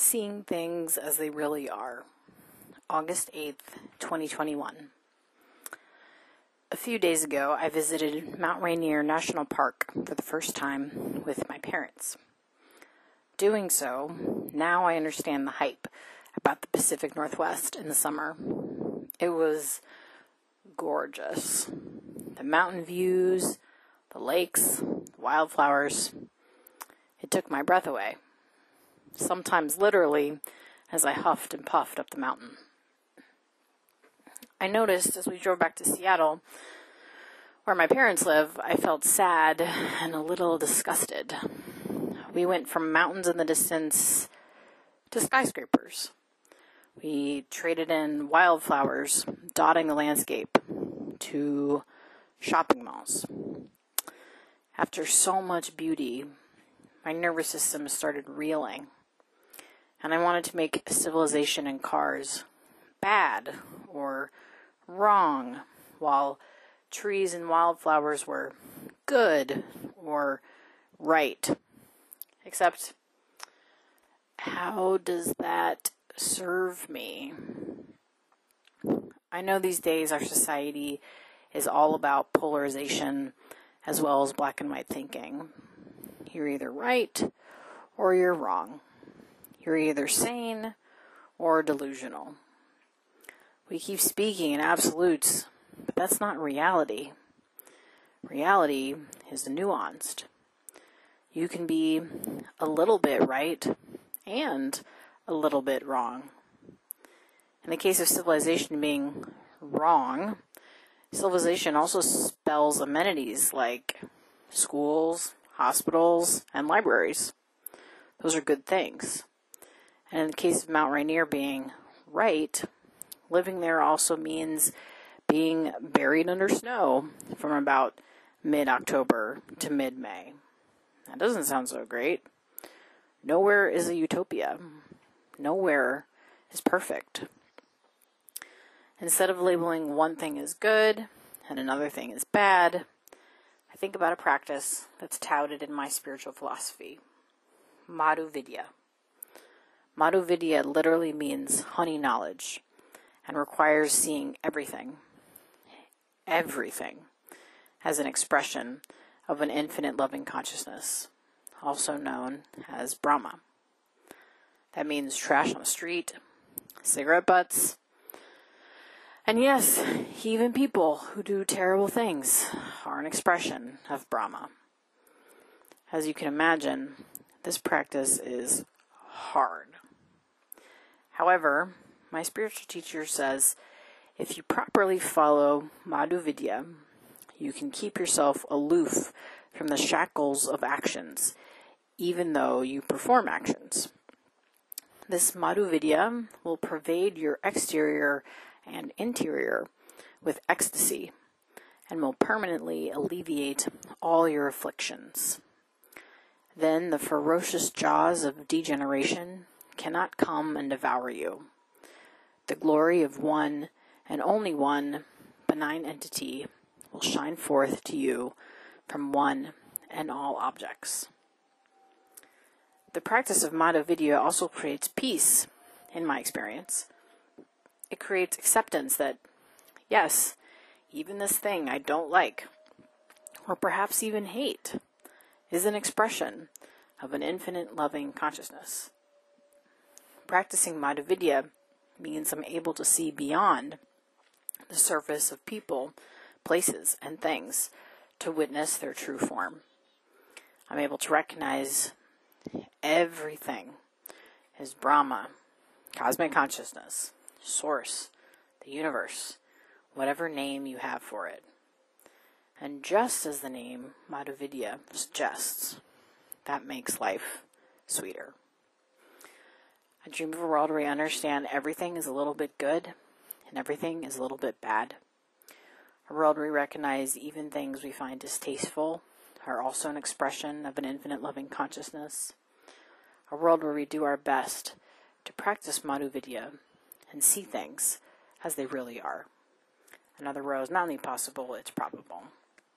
Seeing Things as They Really Are, August 8th, 2021. A few days ago, I visited Mount Rainier National Park for the first time with my parents. Doing so, now I understand the hype about the Pacific Northwest in the summer. It was gorgeous. The mountain views, the lakes, the wildflowers. It took my breath away sometimes literally, as I huffed and puffed up the mountain. I noticed as we drove back to Seattle, where my parents live, I felt sad and a little disgusted. We went from mountains in the distance to skyscrapers. We traded in wildflowers dotting the landscape to shopping malls. After so much beauty, my nervous system started reeling and I wanted to make civilization and cars bad or wrong, while trees and wildflowers were good or right. Except, how does that serve me? I know these days our society is all about polarization as well as black and white thinking. You're either right or you're wrong. You're either sane or delusional. We keep speaking in absolutes, but that's not reality. Reality is nuanced. You can be a little bit right and a little bit wrong. In the case of civilization being wrong, civilization also spells amenities like schools, hospitals, and libraries. Those are good things. And in the case of Mount Rainier being right, living there also means being buried under snow from about mid October to mid May. That doesn't sound so great. Nowhere is a utopia. Nowhere is perfect. Instead of labeling one thing as good and another thing as bad, I think about a practice that's touted in my spiritual philosophy Madhu Vidya. Madhuvidya literally means honey knowledge and requires seeing everything, everything, as an expression of an infinite loving consciousness, also known as Brahma. That means trash on the street, cigarette butts, and yes, even people who do terrible things are an expression of Brahma. As you can imagine, this practice is hard. However, my spiritual teacher says if you properly follow Madhuvidya, you can keep yourself aloof from the shackles of actions, even though you perform actions. This Madhuvidya will pervade your exterior and interior with ecstasy and will permanently alleviate all your afflictions. Then the ferocious jaws of degeneration cannot come and devour you. The glory of one and only one benign entity will shine forth to you from one and all objects. The practice of Madhuvidya also creates peace, in my experience. It creates acceptance that, yes, even this thing I don't like, or perhaps even hate, is an expression of an infinite loving consciousness. Practicing Madhuvidya means I'm able to see beyond the surface of people, places, and things to witness their true form. I'm able to recognize everything as Brahma, cosmic consciousness, source, the universe, whatever name you have for it. And just as the name Madhuvidya suggests, that makes life sweeter. I dream of a world where we understand everything is a little bit good and everything is a little bit bad. A world where we recognize even things we find distasteful are also an expression of an infinite loving consciousness. A world where we do our best to practice Madhuvidya and see things as they really are. Another world is not only possible, it's probable.